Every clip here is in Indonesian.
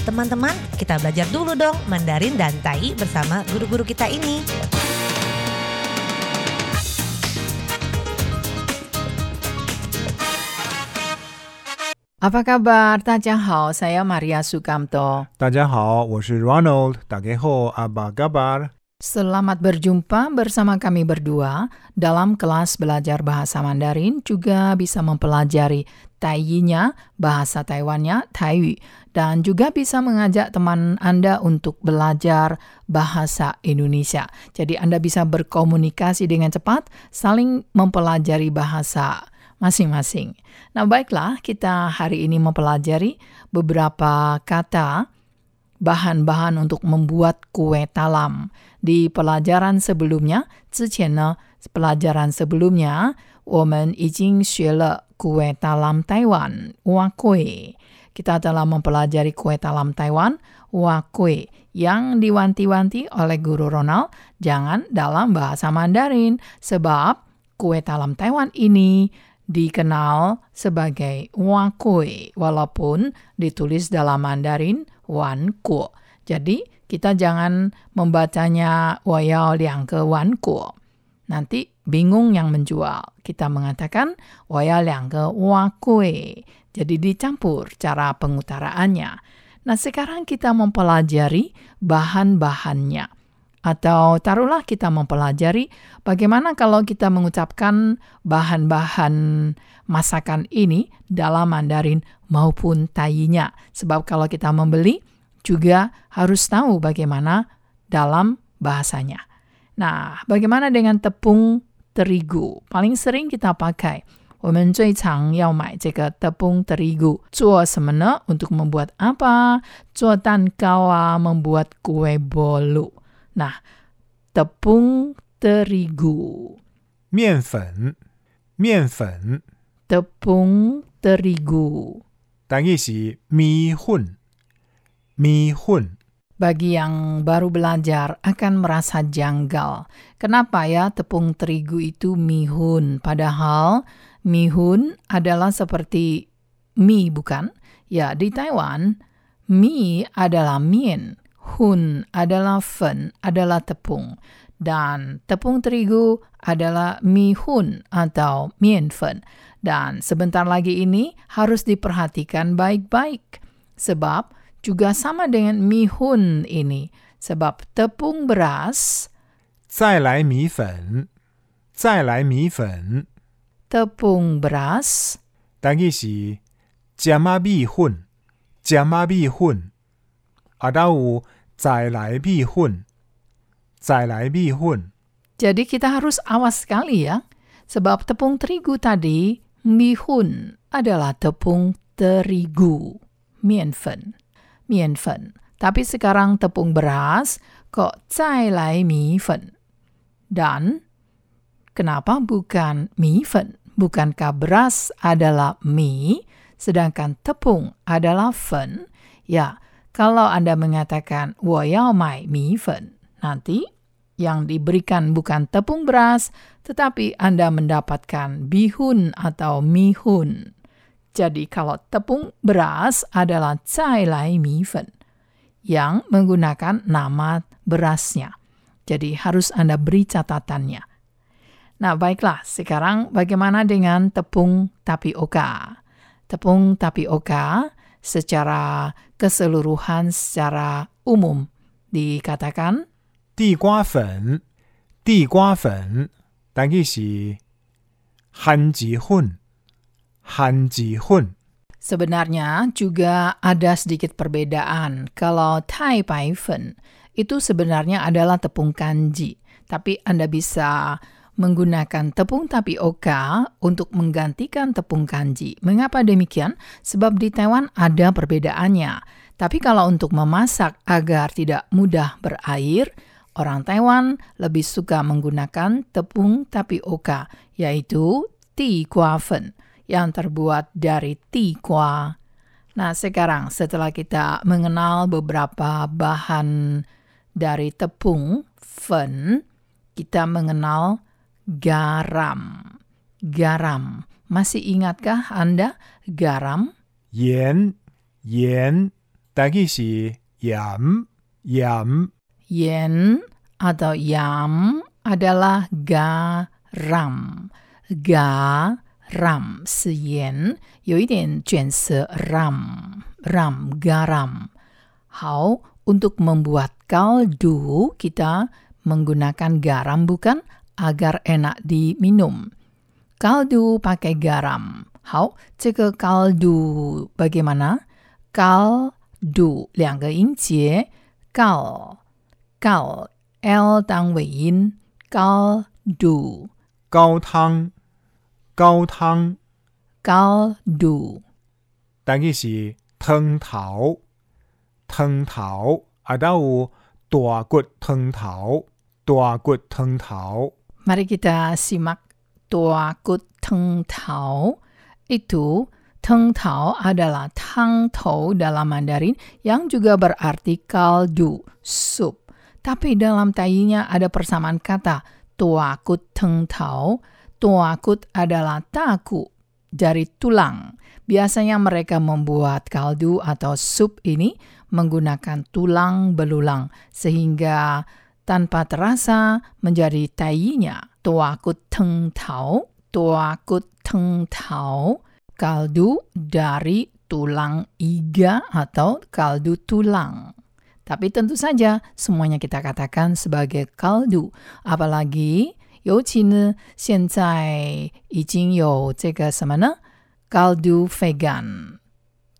Teman-teman, kita belajar dulu dong Mandarin dan Tai bersama guru-guru kita ini. Apa kabar? Tadjahau, saya Maria Sukamto. Tadjahau, saya Ronald. Tadjahau, apa kabar? Selamat berjumpa bersama kami berdua dalam kelas belajar bahasa Mandarin juga bisa mempelajari Taiyinya, bahasa Taiwannya, Taiyu, dan juga bisa mengajak teman Anda untuk belajar bahasa Indonesia. Jadi Anda bisa berkomunikasi dengan cepat, saling mempelajari bahasa masing-masing. Nah, baiklah, kita hari ini mempelajari beberapa kata bahan-bahan untuk membuat kue talam. Di pelajaran sebelumnya, 之前呢, pelajaran sebelumnya, 我们已经学了 kue talam Taiwan, wa kue. Kita telah mempelajari kue talam Taiwan, wa kue, yang diwanti-wanti oleh guru Ronald, jangan dalam bahasa Mandarin, sebab kue talam Taiwan ini dikenal sebagai wa kue, walaupun ditulis dalam Mandarin wan kuo. Jadi kita jangan membacanya wayao liang ke wan kuo. Nanti bingung yang menjual. Kita mengatakan wayao liang ke wa kue. Jadi dicampur cara pengutaraannya. Nah sekarang kita mempelajari bahan-bahannya. Atau taruhlah kita mempelajari bagaimana kalau kita mengucapkan bahan-bahan masakan ini dalam Mandarin maupun tayinya. Sebab kalau kita membeli juga harus tahu bagaimana dalam bahasanya. Nah, bagaimana dengan tepung terigu? Paling sering kita pakai. 我们最常要买这个 tepung terigu 做什么呢？untuk membuat apa？做蛋糕啊，membuat kue bolu。 Nah, tepung terigu. 面粉，面粉， Tepung terigu. 等于是米粉，米粉。 Bagi yang baru belajar akan merasa janggal. Kenapa ya tepung terigu itu mihun? Padahal mihun adalah seperti mie bukan? Ya, di Taiwan mie adalah mien, hun adalah fen, adalah tepung. Dan tepung terigu adalah mihun atau mien fen. Dan sebentar lagi ini harus diperhatikan baik-baik. Sebab juga sama dengan mihun ini. Sebab tepung beras, 再来米粉，再来米粉， tepung beras, 等于是尖仔米粉，尖仔米粉。啊，都有 再来米粉，再来米粉。 Jadi kita harus awas sekali ya. Sebab tepung terigu tadi, mihun adalah tepung terigu, mianfen, mianfen. Tapi sekarang tepung beras kok 再来米粉. Dan kenapa bukan mifen? Bukankah beras adalah mie, sedangkan tepung adalah fen? Ya, kalau Anda mengatakan woyao mai mi fen, nanti yang diberikan bukan tepung beras, tetapi Anda mendapatkan bihun atau mihun. Jadi kalau tepung beras adalah cai lai mi fen yang menggunakan nama berasnya. Jadi harus Anda beri catatannya. Nah, baiklah. Sekarang bagaimana dengan tepung tapioka? Tepung tapioka secara keseluruhan secara umum dikatakan 地瓜粉，地瓜粉，等于是番薯粉，番薯粉。 Sebenarnya juga ada sedikit perbedaan. Kalau Tai Pai Fen itu sebenarnya adalah tepung kanji. Tapi Anda bisa menggunakan tepung tapioka untuk menggantikan tepung kanji. Mengapa demikian? Sebab di Taiwan ada perbedaannya. Tapi kalau untuk memasak agar tidak mudah berair, orang Taiwan lebih suka menggunakan tepung tapioka, yaitu ti gua fen yang terbuat dari tikwa. Nah, sekarang setelah kita mengenal beberapa bahan dari tepung fen, kita mengenal garam. Garam. Masih ingatkah Anda garam? 盐，盐， 台语是盐盐 Yen atau yam adalah garam. Garam 是盐，有一点卷舌 ram ram garam. 好, untuk membuat kaldu kita menggunakan garam bukan agar enak diminum. Kaldu pakai garam. 好，这个 kaldu bagaimana? Kaldu 两个音节，kal kal l 当尾音，kaldu 高汤高汤， kaldu 台语是汤头汤头，啊，还有大骨汤头大骨汤头。 Mari kita simak tua kut teng tau. Itu teng tau adalah tang tou dalam Mandarin yang juga berarti kaldu, sup. Tapi dalam tainya ada persamaan kata tua kut teng tau. Tua kut adalah taku dari tulang. Biasanya mereka membuat kaldu atau sup ini menggunakan tulang belulang sehingga tanpa terasa menjadi tainya. Tuakut teng tau, tuakut teng tau, kaldu dari tulang iga atau kaldu tulang. Tapi tentu saja semuanya kita katakan sebagai kaldu. Apalagi 尤其呢，现在已经有这个什么呢？高度 vegan，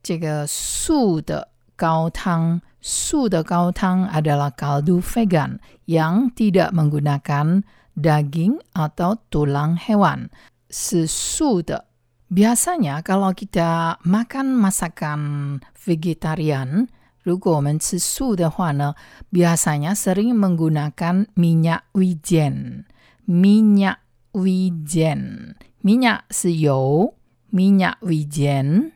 这个素的高汤， 素的高汤 adalah kaldu vegan yang tidak menggunakan daging atau tulang hewan. 是素的。Biasanya kalau kita makan masakan vegetarian, 如果我们吃素的话呢，biasanya sering menggunakan minyak wijen. Minyak wijen. Minyak 是油，minyak wijen,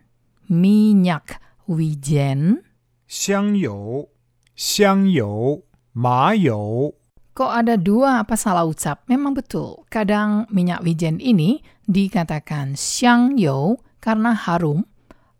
minyak wijen. 香油、香油、麻油、 Kok ada dua apa salah ucap? Memang betul. Kadang minyak wijen ini dikatakan xiang you karena harum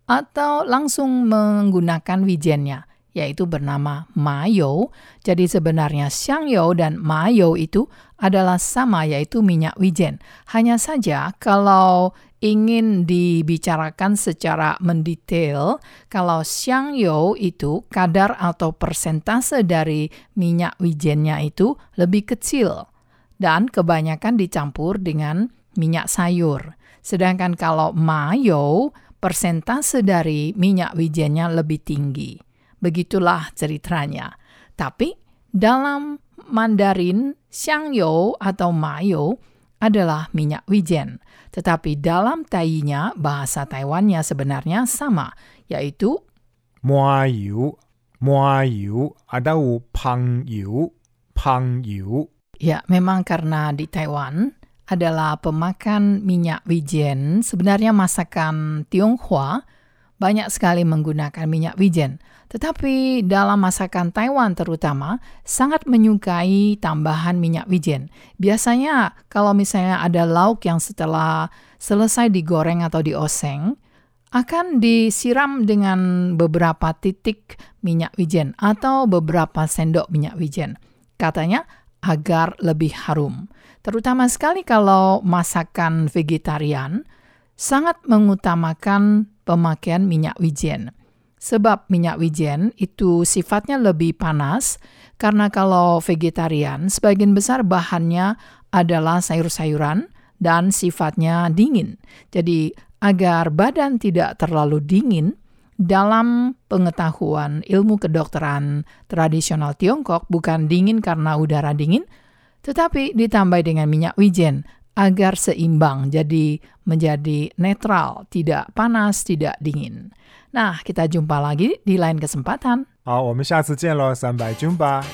atau langsung menggunakan wijennya, yaitu bernama mayo. Jadi sebenarnya xiang you dan mayo itu adalah sama yaitu minyak wijen. Hanya saja kalau ingin dibicarakan secara mendetail, kalau xiang you itu kadar atau persentase dari minyak wijennya itu lebih kecil dan kebanyakan dicampur dengan minyak sayur. Sedangkan kalau mayo, persentase dari minyak wijennya lebih tinggi. Begitulah ceritanya. Tapi dalam Mandarin, Xiangyo atau Mayo adalah minyak wijen. Tetapi dalam tainya, bahasa Taiwannya sebenarnya sama, yaitu Muayu, pang atau Pangyu, Pangyu. Ya, memang karena di Taiwan adalah pemakan minyak wijen, sebenarnya masakan Tionghoa banyak sekali menggunakan minyak wijen. Tetapi dalam masakan Taiwan terutama sangat menyukai tambahan minyak wijen. Biasanya kalau misalnya ada lauk yang setelah selesai digoreng atau dioseng, akan disiram dengan beberapa titik minyak wijen atau beberapa sendok minyak wijen. Katanya agar lebih harum. Terutama sekali kalau masakan vegetarian, sangat mengutamakan pemakaian minyak wijen. Sebab minyak wijen itu sifatnya lebih panas, karena kalau vegetarian, sebagian besar bahannya adalah sayur-sayuran dan sifatnya dingin. Jadi, agar badan tidak terlalu dingin, dalam pengetahuan ilmu kedokteran tradisional Tiongkok bukan dingin karena udara dingin, tetapi ditambah dengan minyak wijen agar seimbang, jadi menjadi netral, tidak panas, tidak dingin. Nah, kita jumpa lagi di lain kesempatan. 好，我们下次见喽，三百军吧。